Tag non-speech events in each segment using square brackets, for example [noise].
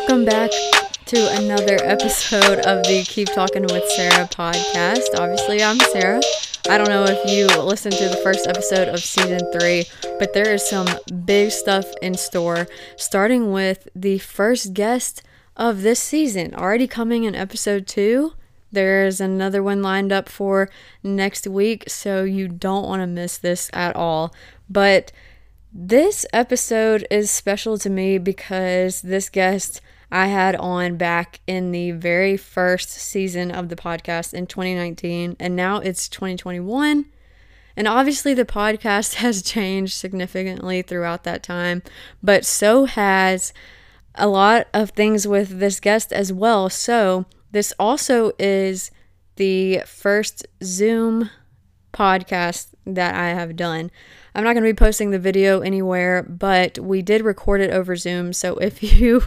Welcome back to another episode of the Keep Talking with Sarah podcast. Obviously, I'm Sarah. I don't know if you listened to the first episode of season three, but there is some big stuff in store, starting with the first guest of this season, already coming in episode two. There's another one lined up for next week, so you don't want to miss this at all. But this episode is special to me because this guest I had on back in the very first season of the podcast in 2019, and now it's 2021. And obviously, the podcast [laughs] has changed significantly throughout that time, but so has a lot of things with this guest as well. So, this also is the first Zoom podcast that I have done. I'm not going to be posting the video anywhere, but we did record it over Zoom. So if [laughs] you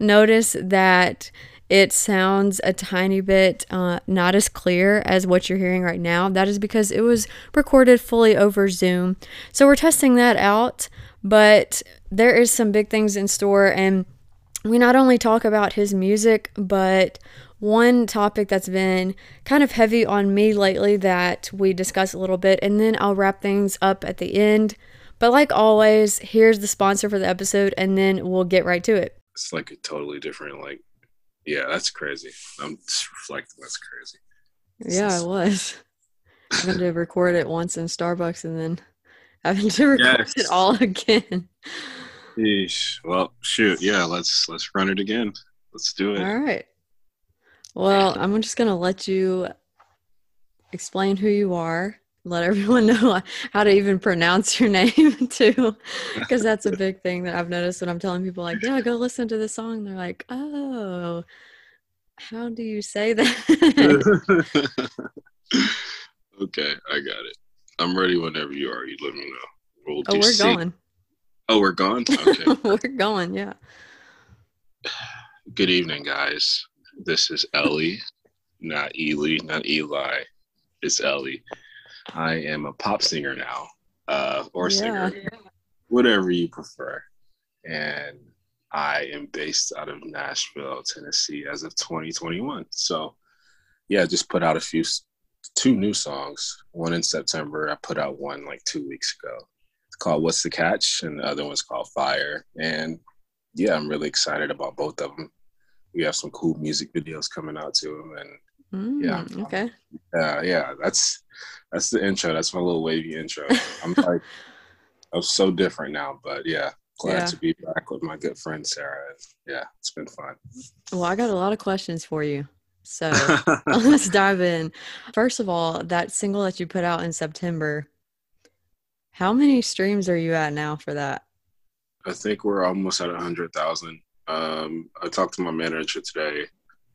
notice that it sounds a tiny bit uh, not as clear as what you're hearing right now, that is because it was recorded fully over Zoom. So we're testing that out, but there is some big things in store. And we not only talk about his music, but one topic that's been kind of heavy on me lately that we discuss a little bit, and then I'll wrap things up at the end. But like always, here's the sponsor for the episode, and then we'll get right to it. It's like a totally different, like, yeah, that's crazy. I'm just reflecting, that's crazy. Yeah, I was. [laughs] having to record it once in Starbucks and then having to [laughs] record yes. it all again. Yeesh. Well, shoot, yeah, let's let's run it again. Let's do it. All right. Well, I'm just going to let you explain who you are, let everyone [laughs] know how to even pronounce your name [laughs] too, because that's a big thing that I've noticed when I'm telling people, like, yeah, go listen to this song. They're like, oh, how do you say that? [laughs] okay, I got it. I'm ready whenever you are. You let me know. We'll oh, we're going. Oh, we're gone? Okay. we're going, yeah. [sighs] Good evening, guys. This is Ellie, not Ely, not Eli. It's Ellie. I am a pop singer now, uh, or yeah. singer, whatever you prefer. And I am based out of Nashville, Tennessee as of 2021. So, yeah, just put out a few, two new songs. One in September. I put out one like two weeks ago. It's called What's the Catch? And the other one's called Fire. And yeah, I'm really excited about both of them we have some cool music videos coming out too, and mm, yeah, okay, yeah, yeah. That's that's the intro. That's my little wavy intro. I'm [laughs] like, I'm so different now, but yeah, glad yeah. to be back with my good friend Sarah. Yeah, it's been fun. Well, I got a lot of questions for you. So [laughs] [laughs] let's dive in. First of all, that single that you put out in September, how many streams are you at now for that? I think we're almost at a hundred thousand. Um, I talked to my manager today,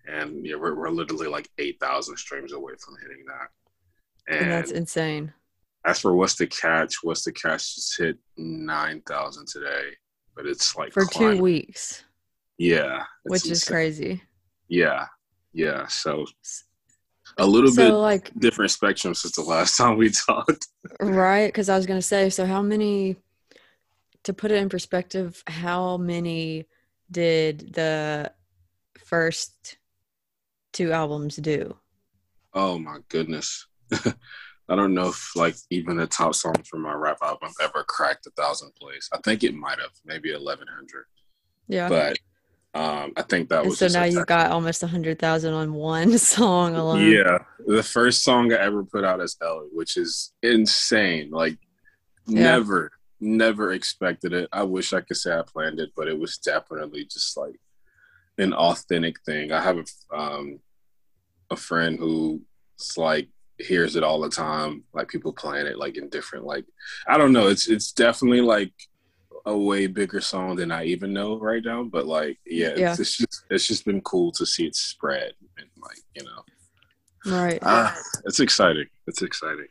and yeah, we're, we're literally like eight thousand streams away from hitting that. And, and, that's insane. As for what's the catch? What's the catch? Just hit nine thousand today, but it's like for climbing. two weeks. Yeah, which is crazy. Yeah, yeah. So a little so, bit like different spectrum since the last [laughs] time we talked. right, because I was gonna say, so how many? To put it in perspective, how many did the first two albums do? Oh my goodness. [laughs] I don't know if like even the top songs from my rap album ever cracked a thousand plays. I think it might have, maybe eleven hundred. Yeah. But um, I think that and was so now you've got almost a hundred thousand on one [laughs] song alone. Yeah, the first song I ever put out is Ellie, which is insane. Like, yeah. never, never expected it. I wish I could say I planned it, but it was definitely just like an authentic thing. I have a, um, a friend who's like hears it all the time, like people playing it like in different like I don't know. It's it's definitely like a way bigger song than I even know right now. But like yeah, yeah. It's, it's just it's just been cool to see it spread and like you know. Right. Uh, it's exciting. It's exciting.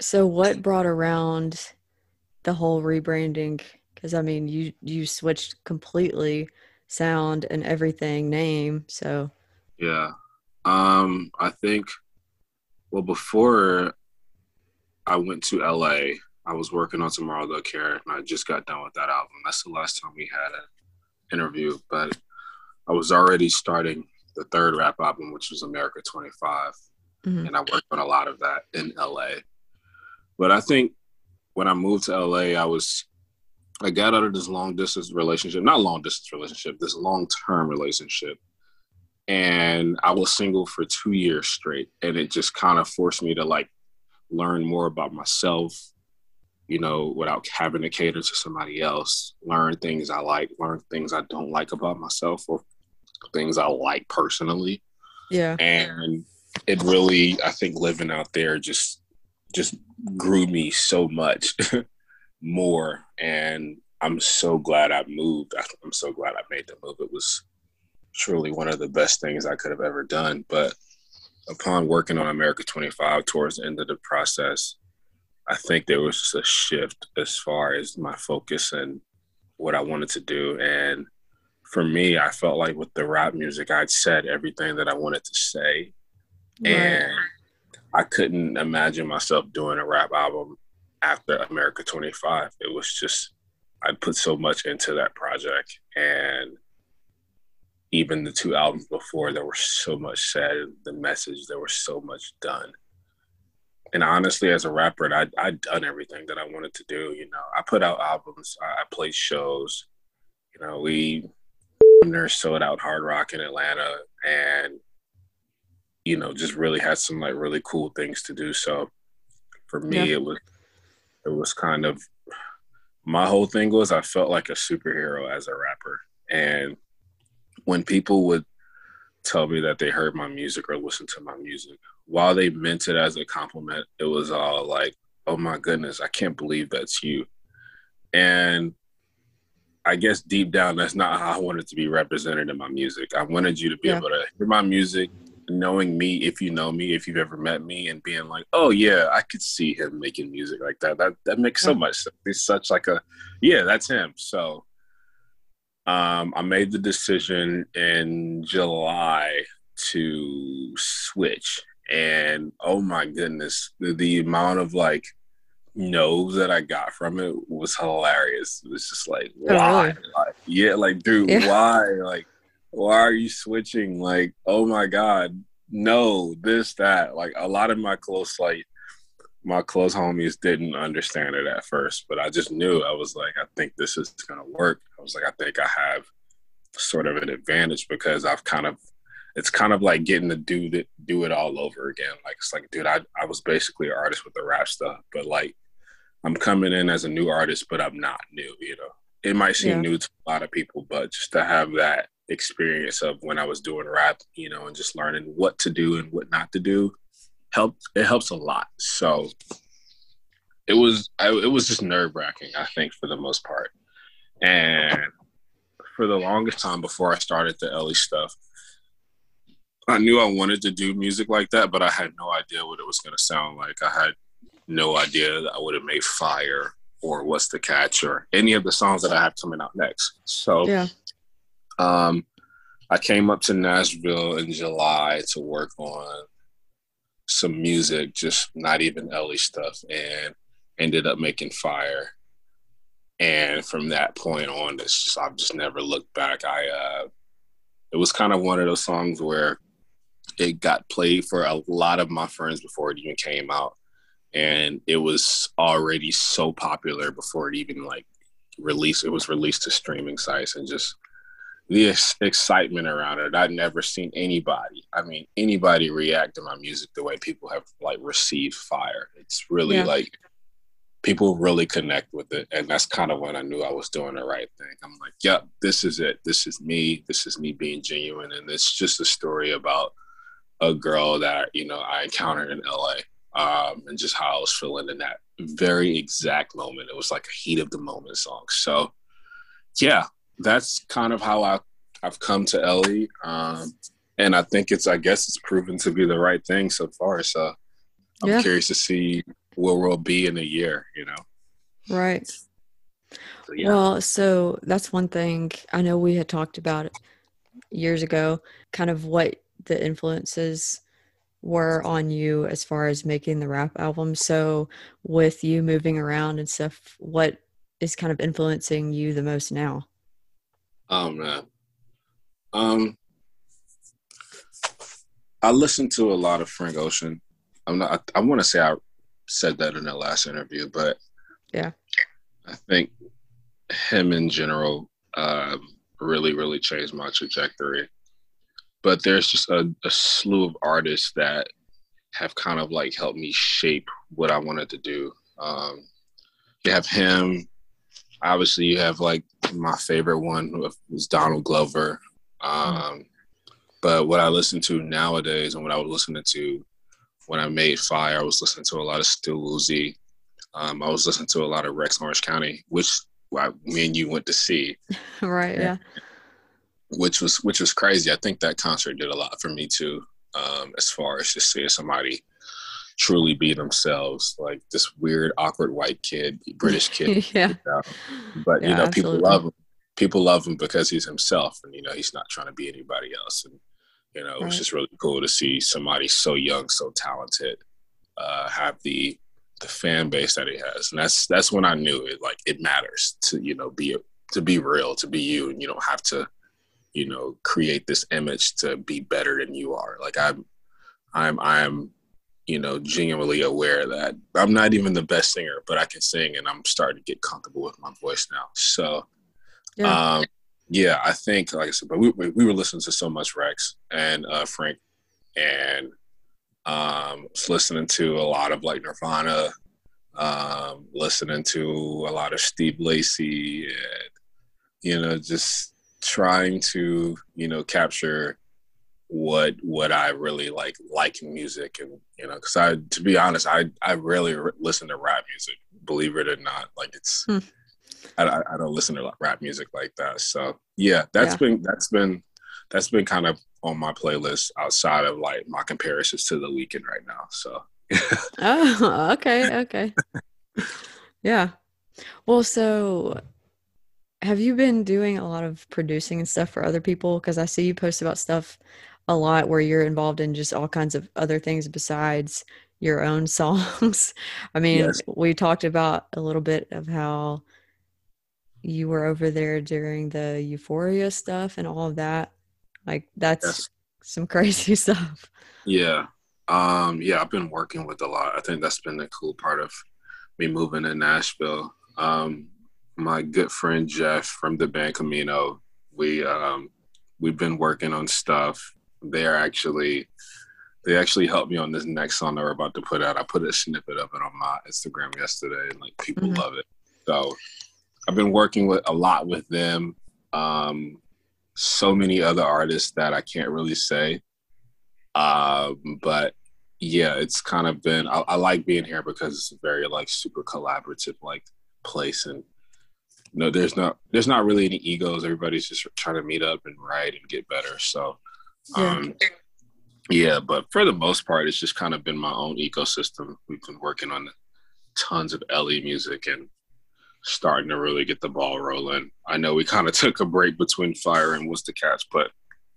So what brought around the whole rebranding because I mean you you switched completely sound and everything name so yeah um I think well before I went to LA I was working on Tomorrow They'll Care and I just got done with that album that's the last time we had an interview but I was already starting the third rap album, which was America 25. Mm-hmm. And I worked on a lot of that in LA. But I think when I moved to LA, I was I got out of this long distance relationship, not long distance relationship, this long term relationship. And I was single for two years straight. And it just kind of forced me to like learn more about myself, you know, without having to cater to somebody else, learn things I like, learn things I don't like about myself or things I like personally. Yeah. And it really, I think living out there just just grew me so much [laughs] more. And I'm so glad I moved. I'm so glad I made the move. It was truly one of the best things I could have ever done. But upon working on America 25 towards the end of the process, I think there was just a shift as far as my focus and what I wanted to do. And for me, I felt like with the rap music, I'd said everything that I wanted to say. Right. And I couldn't imagine myself doing a rap album after America 25. It was just, I put so much into that project. And even the two albums before, there was so much said, the message, there was so much done. And honestly, as a rapper, I, I'd done everything that I wanted to do. You know, I put out albums, I, I played shows. You know, we sold out Hard Rock in Atlanta and, you know, just really had some like really cool things to do. So for me, yeah. it was it was kind of my whole thing was I felt like a superhero as a rapper. And when people would tell me that they heard my music or listened to my music, while they meant it as a compliment, it was all like, oh my goodness, I can't believe that's you. And I guess deep down, that's not how I wanted to be represented in my music. I wanted you to be yeah. able to hear my music knowing me, if you know me, if you've ever met me, and being like, oh yeah, I could see him making music like that. That that makes so much sense. He's such like a yeah, that's him. So um, I made the decision in July to switch, and oh my goodness, the, the amount of like no's that I got from it was hilarious. It was just like, why? Oh, really? like, yeah, like, dude, yeah. why? Like, why are you switching? Like, oh my God, no, this, that. Like a lot of my close, like my close homies didn't understand it at first, but I just knew I was like, I think this is gonna work. I was like, I think I have sort of an advantage because I've kind of it's kind of like getting to do that do it all over again. Like it's like, dude, I, I was basically an artist with the rap stuff, but like I'm coming in as a new artist, but I'm not new, you know. It might seem yeah. new to a lot of people, but just to have that experience of when I was doing rap, you know, and just learning what to do and what not to do helped. It helps a lot. So it was I, it was just nerve wracking, I think, for the most part. And for the longest time before I started the Ellie stuff, I knew I wanted to do music like that, but I had no idea what it was going to sound like. I had no idea that I would have made fire or what's the catch or any of the songs that I have coming out next. So yeah. Um, I came up to Nashville in July to work on some music, just not even Ellie stuff, and ended up making Fire. And from that point on, it's just, I've just never looked back. I uh, it was kind of one of those songs where it got played for a lot of my friends before it even came out, and it was already so popular before it even like released. It was released to streaming sites, and just the excitement around it. I'd never seen anybody, I mean, anybody react to my music the way people have like received fire. It's really yeah. like people really connect with it. And that's kind of when I knew I was doing the right thing. I'm like, yep, this is it. This is me. This is me being genuine. And it's just a story about a girl that, you know, I encountered in LA um, and just how I was feeling in that very exact moment. It was like a heat of the moment song. So, yeah, that's kind of how I I've come to Ellie, um, and I think it's I guess it's proven to be the right thing so far. So I'm yeah. curious to see where we'll be in a year. You know, right. So, yeah. Well, so that's one thing I know we had talked about years ago, kind of what the influences were on you as far as making the rap album. So with you moving around and stuff, what is kind of influencing you the most now? Oh man. Um, I listened to a lot of Frank Ocean. I'm not. I, I want to say I said that in the last interview, but yeah, I think him in general uh, really, really changed my trajectory. But there's just a, a slew of artists that have kind of like helped me shape what I wanted to do. Um, you have him. Obviously, you have like my favorite one was Donald Glover. Um, but what I listen to nowadays and what I was listening to when I made Fire, I was listening to a lot of Lil Uzi. Um, I was listening to a lot of Rex Orange County, which I, me and you went to see. [laughs] right. Yeah. Which was which was crazy. I think that concert did a lot for me too, um, as far as just seeing somebody truly be themselves, like this weird, awkward white kid, British kid. [laughs] yeah. But you know, absolutely. people love him. People love him because he's himself, and you know, he's not trying to be anybody else. And you know, it was just really cool to see somebody so young, so talented, uh, have the the fan base that he has, and that's that's when I knew it. Like it matters to you know be to be real, to be you, and you don't have to, you know, create this image to be better than you are. Like I'm, I'm, I'm, you know, genuinely aware that I'm not even the best singer, but I can sing, and I'm starting to get comfortable with my voice now. So, yeah, um, yeah I think, like I said, but we we were listening to so much Rex and uh, Frank, and um, was listening to a lot of like Nirvana, um, listening to a lot of Steve Lacy, and you know, just trying to you know capture what what I really like like music, and you know, because I to be honest, I I rarely re- listen to rap music, believe it or not. Like it's. Hmm. I, I don't listen to rap music like that. So yeah, that's yeah. been that's been that's been kind of on my playlist outside of like my comparisons to the Weeknd right now. So [laughs] oh, okay, okay. yeah. Well, so have you been doing a lot of producing and stuff for other people? Because I see you post about stuff a lot where you're involved in just all kinds of other things besides your own [laughs] songs. I mean, yes. we talked about a little bit of how you were over there during the euphoria stuff and all of that. Like that's yes. some [laughs] crazy stuff. Yeah. Um, yeah, I've been working with a lot. I think that's been the cool part of me moving to Nashville. Um, my good friend Jeff from the band Camino, we um, we've been working on stuff. They're actually they actually helped me on this next song that we're about to put out. I put a snippet of it on my Instagram yesterday, and like people mm-hmm. love it. So I've been working with a lot with them. Um, so many other artists that I can't really say. Um, but yeah, it's kind of been. I, I, like being here because it's a very like super collaborative like place, and you know, there's not there's not really any egos. Everybody's just trying to meet up and write and get better. So, um, yeah. but for the most part, it's just kind of been my own ecosystem. We've been working on tons of LE music and starting to really get the ball rolling. I know we kind of [laughs] took a break between Fire and What's the Catch, but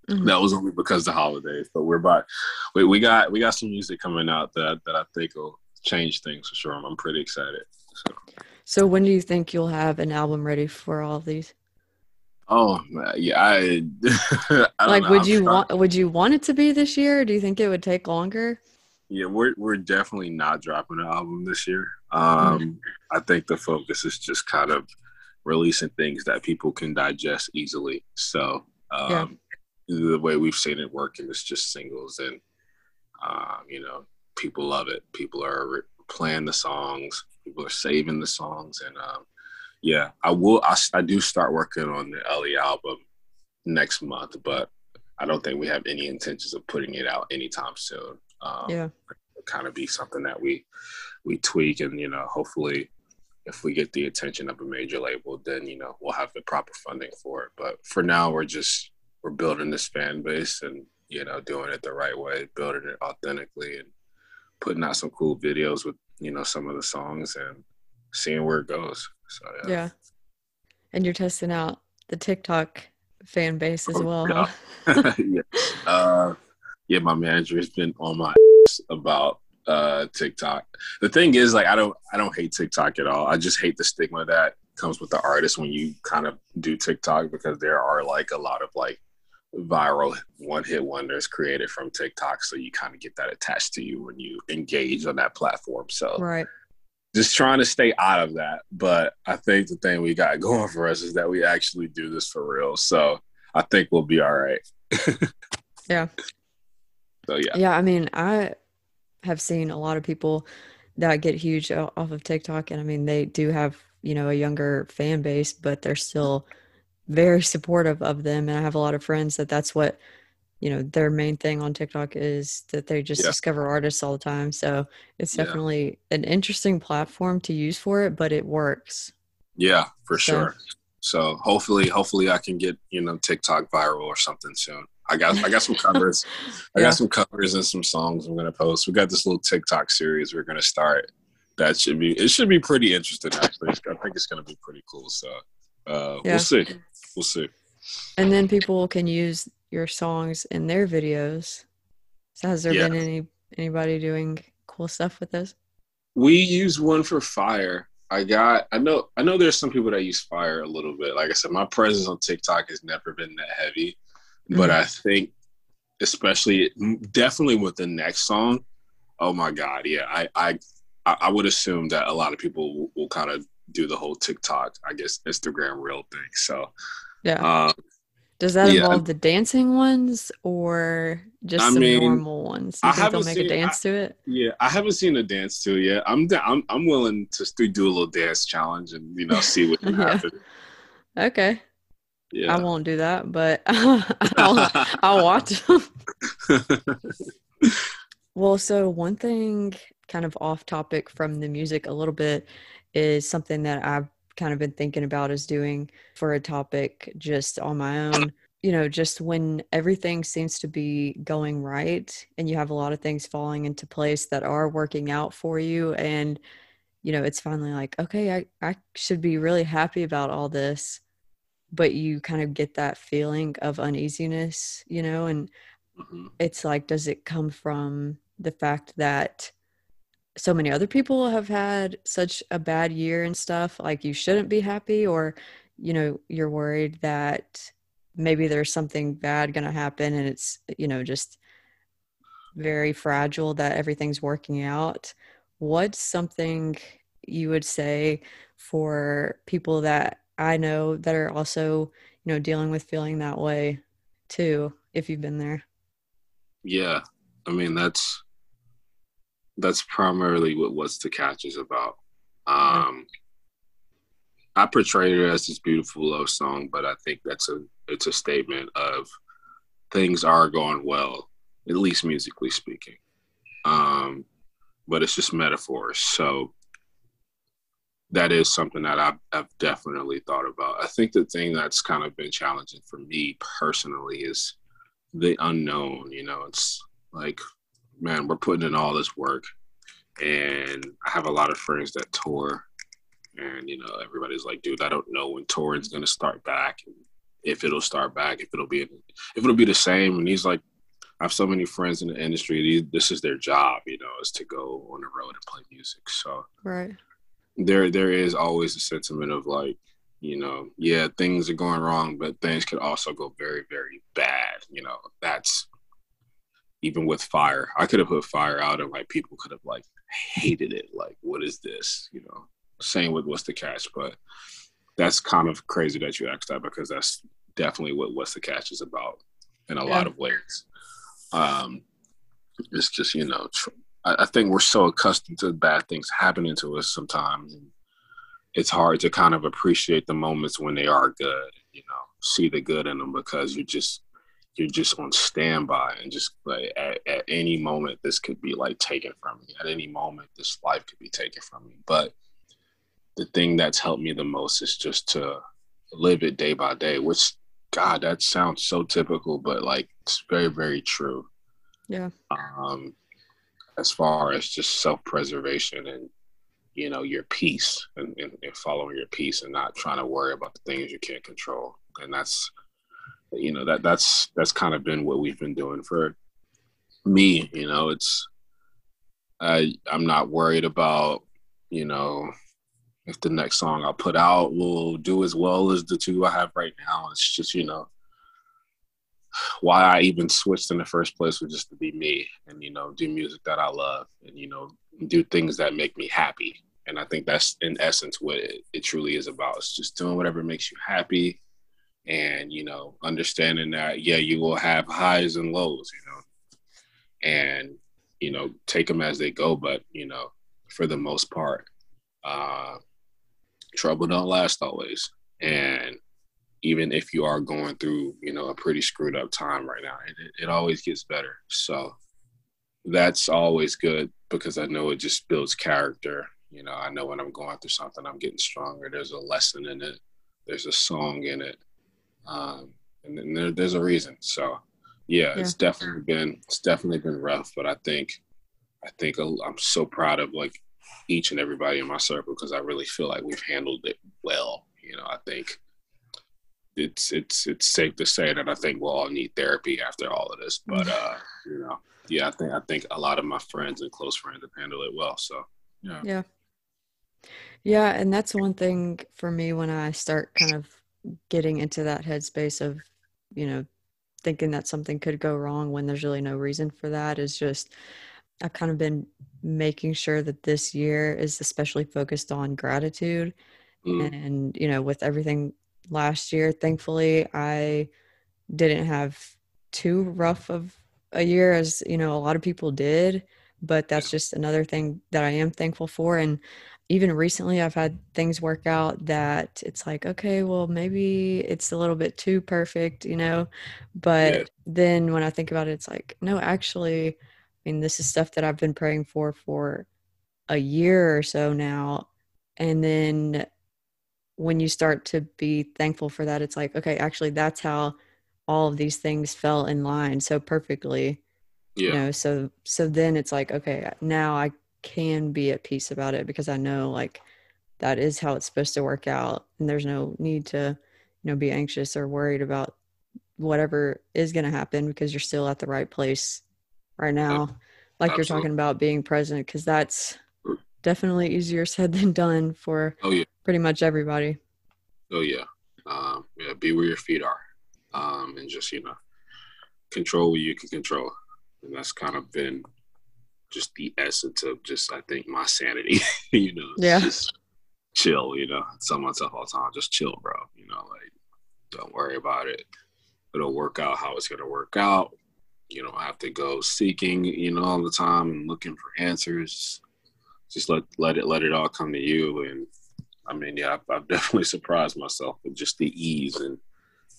mm-hmm. that was only because the holidays. But we're about we, we got we got some music coming out that that I think will change things for sure. I'm, I'm pretty excited. So. so when do you think you'll have an album ready for all of these? Oh yeah, I, [laughs] I like. Know. Would I'm you want? Would you want it to be this year? do you think it would take longer? Yeah, we're we're definitely not dropping an album this year. Um, mm-hmm. I think the focus is just kind of releasing things that people can digest easily. So um, yeah. the way we've seen it working is just singles, and um, you know, people love it. People are re- playing the songs. People are saving the songs, and um, yeah, I will. I, I do start working on the Ellie album next month, but I don't think we have any intentions of putting it out anytime soon. Um, yeah, kind of be something that we we tweak and you know hopefully if we get the attention of a major label then you know we'll have the proper funding for it but for now we're just we're building this fan base and you know doing it the right way building it authentically and putting out some cool videos with you know some of the songs and seeing where it goes so yeah, yeah. and you're testing out the tiktok fan base as oh, well yeah. Huh? [laughs] [laughs] yeah. Uh, yeah my manager has been on my [laughs] about uh, TikTok. The thing is, like, I don't, I don't hate TikTok at all. I just hate the stigma that comes with the artist when you kind of do TikTok because there are like a lot of like viral one hit wonders created from TikTok. So you kind of get that attached to you when you engage on that platform. So right. Just trying to stay out of that. But I think the thing we got [laughs] going for us is that we actually do this for real. So I think we'll be all right. [laughs] yeah. So yeah. Yeah. I mean, I have seen a lot of people that get huge off of TikTok. And I mean, they do have, you know, a younger fan base, but they're still very supportive of them and i have a lot of friends that that's what you know their main thing on tiktok is that they just yeah. discover artists all the time so it's definitely yeah. an interesting platform to use for it but it works. Yeah for so. sure. So hopefully hopefully i can get you know tiktok viral or something soon. I got i got some covers. [laughs] I got some covers and some songs i'm gonna post. We got this little tiktok series we're gonna start. That should be it should be pretty interesting actually. I think it's gonna be pretty cool so uh, we'll see. We'll see. And then people can use your songs in their videos. So has there yeah. been any anybody doing cool stuff with this? We use one for fire. I got I know I know there's some people that use fire a little bit. Like I said, my presence on TikTok has never been that heavy. Mm-hmm. But I think especially definitely with the next song, oh my God, yeah. I I I would assume that a lot of people will, will kind of do the whole TikTok, I guess, Instagram reel thing. So, yeah. Uh, Does that yeah. involve the dancing ones or just I some mean, normal ones? You I think they'll make seen, a dance I, to it? Yeah, I haven't seen a dance to it yet. I'm I'm I'm willing to do a little dance challenge and you know see what [laughs] can yeah. happen. Okay. Yeah. I won't do that, but [laughs] I'll, I'll watch them. [laughs] well, so one thing kind of off topic from the music a little bit is something that I've kind of been thinking about is doing for a topic just on my own. You know, just when everything seems to be going right and you have a lot of things falling into place that are working out for you and you know, it's finally like, okay, I, I should be really happy about all this. But you kind of get that feeling of uneasiness, you know, and mm-hmm. it's like, does it come from the fact that so many other people have had such a bad year and stuff like you shouldn't be happy or you know you're worried that maybe there's something bad going to happen and it's you know just very fragile that everything's working out what's something you would say for people that i know that are also you know dealing with feeling that way too if you've been there? Yeah i mean that's that's primarily what What's to Catch is about. Um, I portrayed it as this beautiful love song, but I think that's a it's a statement of things are going well, at least musically speaking. Um, but it's just metaphors. So that is something that I've, I've, definitely thought about. I think the thing that's kind of been challenging for me personally is the unknown. You know, it's like man, we're putting in all this work, and I have a lot of friends that tour, and you know, everybody's like, dude, I don't know when touring's gonna start back, if it'll start back, if it'll be, if it'll be the same. And he's like, I have so many friends in the industry. This is their job, you know, is to go on the road and play music. So right there, there is always a sentiment of like, you know, yeah, things are going wrong, but things could also go very, very bad. You know, that's even with fire. I could have put fire out and like people could have like hated it. Like, what is this? You know, same with what's the catch, but that's kind of crazy that you asked that because that's definitely what what's the catch is about in a yeah. lot of ways. Um, it's just you know, tr- I, I think we're so accustomed to bad things happening to us sometimes. And it's hard to kind of appreciate the moments when they are good. You know, see the good in them because you just you're just on standby and just like at, at any moment this could be like taken from me. At any moment this life could be taken from me. But the thing that's helped me the most is just to live it day by day which god that sounds so typical but like it's very very true. Yeah. Um as far as just self-preservation and you know your peace and, and, and following your peace and not trying to worry about the things you can't control. And that's you know that that's that's kind of been what we've been doing for me you know it's i i'm not worried about you know if the next song i put out will do as well as the two i have right now it's just you know why I even switched in the first place was just to be me and you know do music that I love and you know do things that make me happy. And I think that's in essence what it, it truly is about. It's just doing whatever makes you happy and you know understanding that yeah you will have highs and lows you know and you know take them as they go but you know for the most part uh trouble don't last always. And even if you are going through you know a pretty screwed up time right now it, it always gets better. So that's always good because i know it just builds character. You know i know when i'm going through something i'm getting stronger. There's a lesson in it. There's a song in it um, and, there, there's a reason so yeah, yeah, it's definitely been it's definitely been rough but i think i think i'm so proud of like each and everybody in my circle because i really feel like we've handled it well you know i think it's it's it's safe to say that I think we'll all need therapy after all of this. But [laughs] uh, you know, yeah, I think I think a lot of my friends and close friends have handled it well. So yeah. Yeah. Yeah, and that's one thing for me when I start kind of getting into that headspace of, you know, thinking that something could go wrong when there's really no reason for that is just I've kind of been making sure that this year is especially focused on gratitude mm. and you know with everything last year. Thankfully, I didn't have too rough of a year as you know a lot of people did but that's just another thing that i am thankful for and even recently i've had things work out that it's like okay well maybe it's a little bit too perfect you know but yeah. then when i think about it it's like no actually i mean this is stuff that i've been praying for for a year or so now and then when you start to be thankful for that, it's like, okay, actually, that's how all of these things fell in line so perfectly. Yeah. You know, so so then it's like, okay, now I can be at peace about it because I know like that is how it's supposed to work out, and there's no need to, you know, be anxious or worried about whatever is going to happen because you're still at the right place right now. Like Absolutely. you're talking about being present, because that's definitely easier [laughs] said than done for oh, yeah. pretty much everybody. Oh yeah. Um, yeah, be where your feet are. Um, and just, you know, control what you can control. And that's kind of been just the essence of just I think my sanity. [laughs] you know. Yeah. Just chill, you know. I tell myself all the time, just chill, bro. You know, like don't worry about it. It'll work out how it's gonna work out. You don't have to go seeking, you know, all the time and looking for answers just let let it let it all come to you. And I mean, yeah, I've, I've [laughs] definitely surprised myself with just the ease and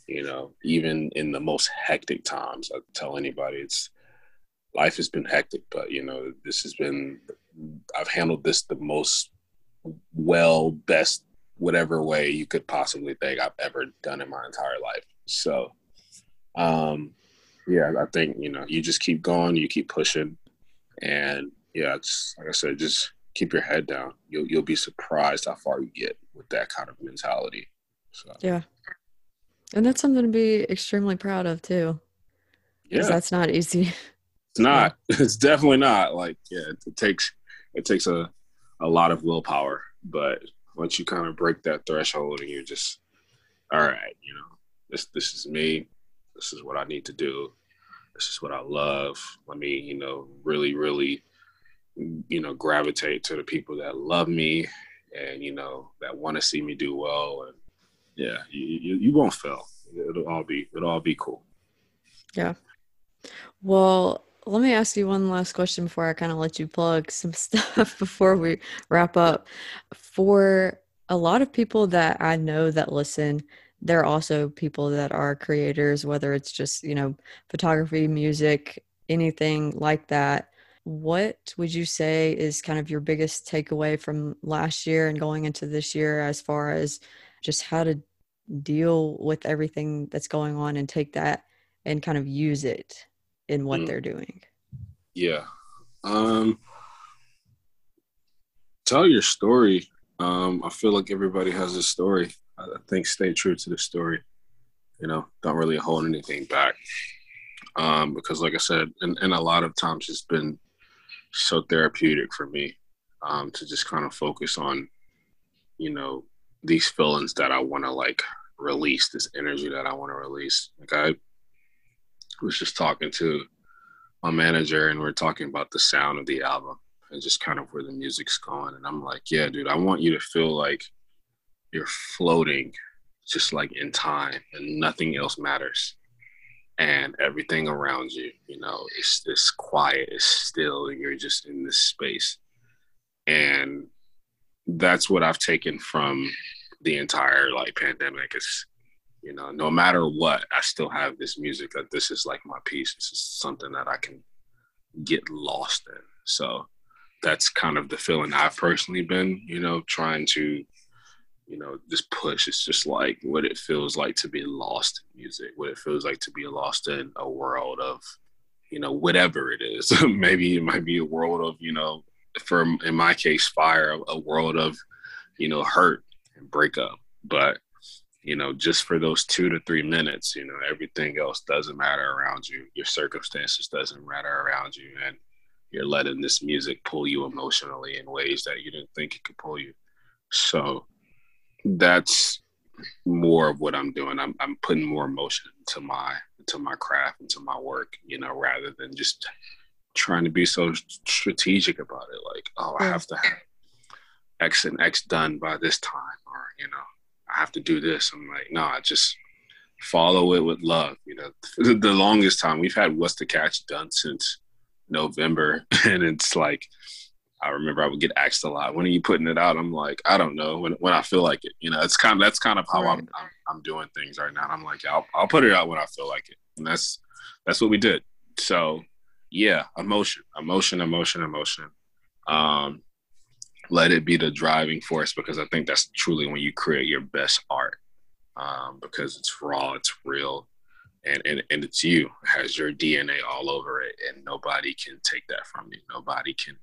you know, even in the most hectic times, I tell anybody it's life has been hectic, but you know, this has been I've handled this the most well, best, whatever way you could possibly think I've ever done in my entire life. So, um, yeah, I think you know, you just keep going, you keep pushing, and yeah, it's like I said, just keep your head down. You'll you'll be surprised how far you get with that kind of mentality. So. Yeah, and that's something to be extremely proud of too. Yeah, that's not easy. [laughs] It's not. Yeah. [laughs] It's definitely not. Like, yeah, it, it takes it takes a a lot of willpower, but once you kind of break that threshold and you're just, all right, you know, this this is me. This is what I need to do. This is what I love. Let me, you know, really, really you know, gravitate to the people that love me and, you know, that want to see me do well. And yeah, you, you, you won't fail. It'll all be, it'll all be cool. Yeah. Well, let me ask you one last question before I kind of let you plug some [laughs] stuff before we wrap up. For a lot of people that I know that listen, there are also people that are creators, whether it's just, you know, photography, music, anything like that what would you say is kind of your biggest takeaway from last year and going into this year as far as just how to deal with everything that's going on and take that and kind of use it in what mm. they're doing? Yeah. Um tell your story. Um I feel like everybody has a story. I think stay true to the story. You know, don't really hold anything back. Um, because like I said, and, and a lot of times it's been so therapeutic for me um, to just kind of focus on, you know, these feelings that I want to like release, this energy that I want to release. Like I, was just talking to my manager and we are talking about the sound of the album and just kind of where the music's going. And I'm like, yeah, dude, I want you to feel like you're floating just like in time and nothing else matters. And everything around you, you know, it's this quiet, it's still, and you're just in this space. And that's what I've taken from the entire like pandemic. Is you know, no matter what, I still have this music that this is like my piece. This is something that I can get lost in. So that's kind of the feeling I've personally been, you know, trying to, you know, just push. It's just like what it feels like to be lost in music, what it feels like to be lost in a world of, you know, whatever it is. [laughs] Maybe it might be a world of, you know, for in my case, fire, a world of, you know, hurt and breakup. But you know, just for those two to three minutes, you know, everything else doesn't matter around you. Your circumstances doesn't matter around you. And you're letting this music pull you emotionally in ways that you didn't think it could pull you. So that's more of what I'm doing. I'm, I'm putting more emotion into my into my craft, into my work, you know, rather than just trying to be so strategic about it. Like, oh, I have to have X and X done by this time, or you know, I have to do this. I'm like, no, I just follow it with love. You know, the longest time we've had What's the Catch done since November, [laughs] and it's like I remember I would get asked a lot, "When are you putting it out?" I'm like, I don't know. When when I feel like it, you know, it's kind of that's kind of how right. I'm, I'm, I'm doing things right now. And I'm like, I'll I'll put it out when I feel like it, and that's that's what we did. So yeah, emotion, emotion, emotion, emotion. Um, let it be the driving force because I think that's truly when you create your best art um, because it's raw, it's real, and, and, and it's you. It has your DNA all over it, and nobody can take that from you. Nobody can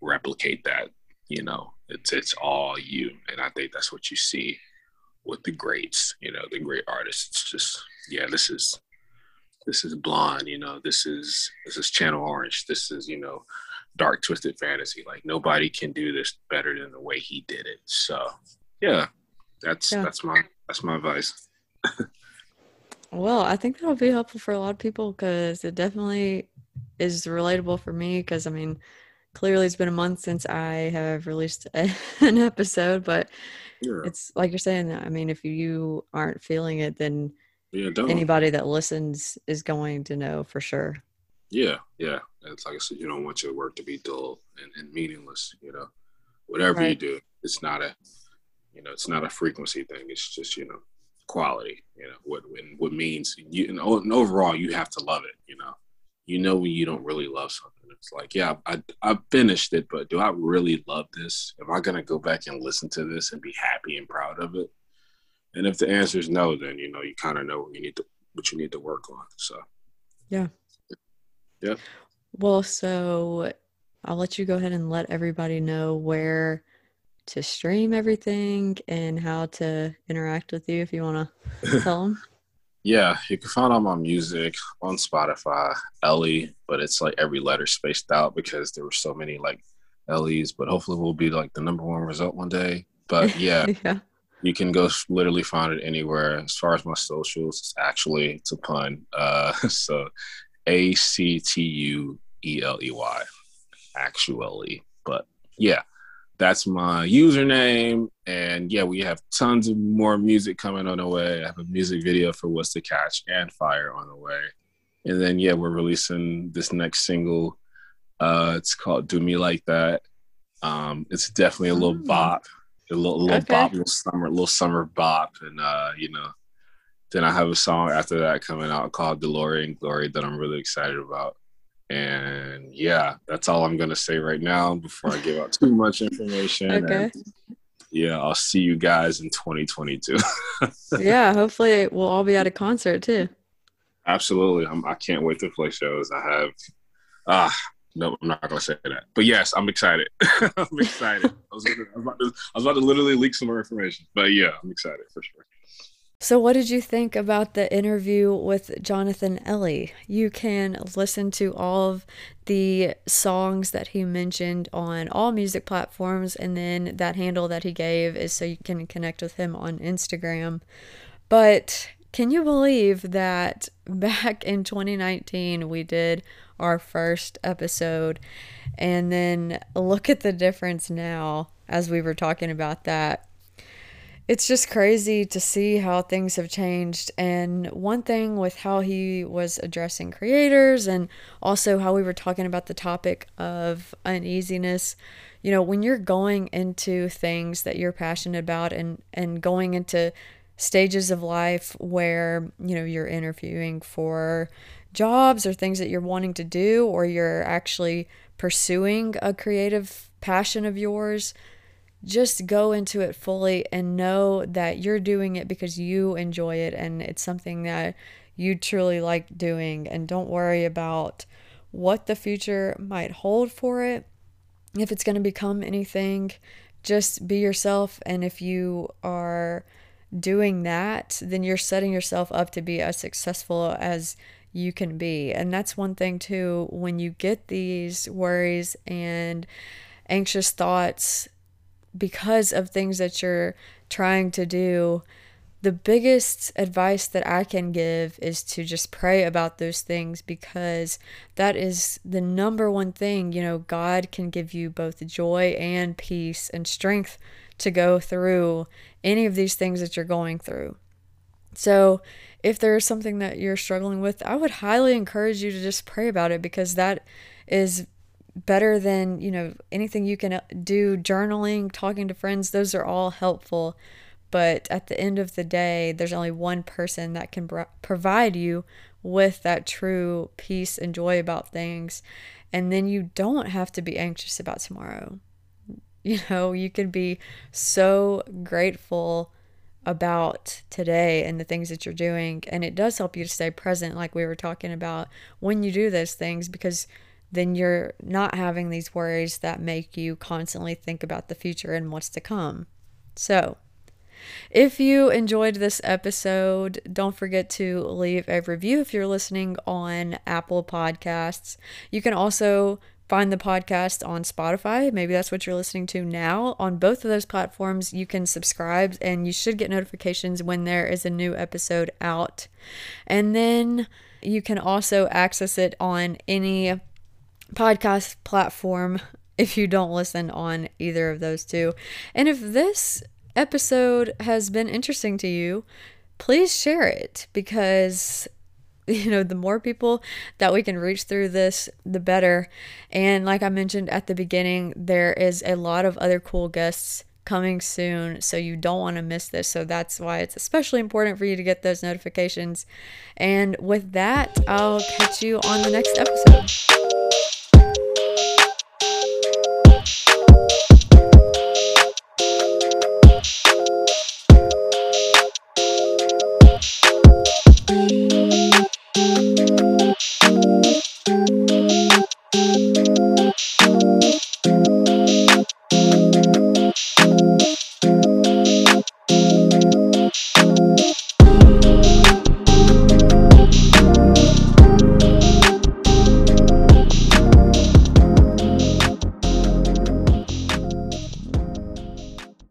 replicate that. You know, it's it's all you, and I think that's what you see with the greats. You know, the great artists. It's just yeah, this is this is blonde. You know, this is this is Channel Orange. This is you know dark twisted fantasy. Like nobody can do this better than the way he did it. So yeah, that's yeah. that's my that's my advice. [laughs] well, I think that'll be helpful for a lot of people because it definitely is relatable for me. Because I mean, clearly it's been a month since I have released a, [laughs] an episode, but yeah. it's like you're saying. I mean, if you aren't feeling it, then yeah, anybody that listens is going to know for sure. Yeah, yeah. It's like I said, you don't want your work to be dull and, and meaningless. You know, whatever right. you do, it's not a, you know, it's not a frequency thing. It's just you know, quality. You know, what what means you and, and overall you have to love it. You know, you know when you don't really love something. It's like, yeah, I I finished it, but do I really love this? Am I gonna go back and listen to this and be happy and proud of it? And if the answer is no, then you know you kind of know what you need to what you need to work on. So, yeah, yeah. Well, so I'll let you go ahead and let everybody know where to stream everything and how to interact with you if you want to [laughs] tell them. Yeah, you can find all my music on Spotify, Ellie, but it's like every letter spaced out because there were so many like Ellie's, but hopefully we'll be like the number one result one day. But [laughs] yeah, yeah. You can go literally find it anywhere. As far as my socials, it's actually it's a pun. Uh, [laughs] so A C T U E L E Y, actually. But yeah, that's my username. And yeah, we have tons of more music coming on the way. I have a music video for What's the Catch and Fire on the way. And then yeah, we're releasing this next single. Uh, it's called "Do Me Like That." Um, it's definitely a little mm. bop, a little, a little okay. bop, little summer, little summer bop, and uh, you know, then I have a song after that coming out called DeLorean Glory that I'm really excited about. And yeah, that's all I'm gonna say right now before I give out too much information. okay. And yeah, I'll see you guys in 2022. [laughs] yeah, hopefully we'll all be at a concert too. Absolutely, I'm, I can not wait to play shows. I have ah no, I'm not gonna say that. But yes, I'm excited. [laughs] I'm excited. I was, gonna, I, was to, I was about to literally leak some more information, but yeah, I'm excited for sure. So, what did you think about the interview with Jonathan Eley? You can listen to all of the songs that he mentioned on all music platforms, and then that handle that he gave is so you can connect with him on Instagram. But can you believe that [laughs] back in 2019 we did our first episode? And then look at the difference now as we were talking about that. It's just crazy to see how things have changed. And one thing with how he was addressing creators and also how we were talking about the topic of uneasiness, you know, when you're going into things that you're passionate about and and going into stages of life where, you know, you're interviewing for jobs or things that you're wanting to do or you're actually pursuing a creative passion of yours, just go into it fully and know that you're doing it because you enjoy it and it's something that you truly like doing. And don't worry about what the future might hold for it. If it's going to become anything, just be yourself. And if you are doing that, then you're setting yourself up to be as successful as you can be. And that's one thing, too, when you get these worries and anxious thoughts because of things that you're trying to do, the biggest advice that I can give is to just pray about those things because that is the number one thing. You know, God can give you both joy and peace and strength to go through any of these things that you're going through. So, if there is something that you're struggling with, I would highly encourage you to just pray about it because that is better than, you know, anything you can uh, do, journaling, talking to friends, those are all helpful. But at the end of the day, there's only one person that can provide you with that true peace and joy about things. And then you don't have to be anxious about tomorrow. You know, you can be so grateful about today and the things that you're doing. And it does help you to stay present, like we were talking about, when you do those things, because then you're not having these worries that make you constantly think about the future and what's to come. So, if you enjoyed this episode, don't forget to leave a review if you're listening on Apple Podcasts. You can also find the podcast on Spotify. Maybe that's what you're listening to now. On both of those platforms, you can subscribe and you should get notifications when there is a new episode out. And then you can also access it on any podcast platform if you don't listen on either of those two. And if this episode has been interesting to you, please share it because [laughs] you know, the more people that we can reach through this, the better. And like I mentioned at the beginning, there is a lot of other cool guests coming soon, so you don't want to miss this. So that's why it's especially important for you to get those notifications. And with that, I'll catch you on the next episode.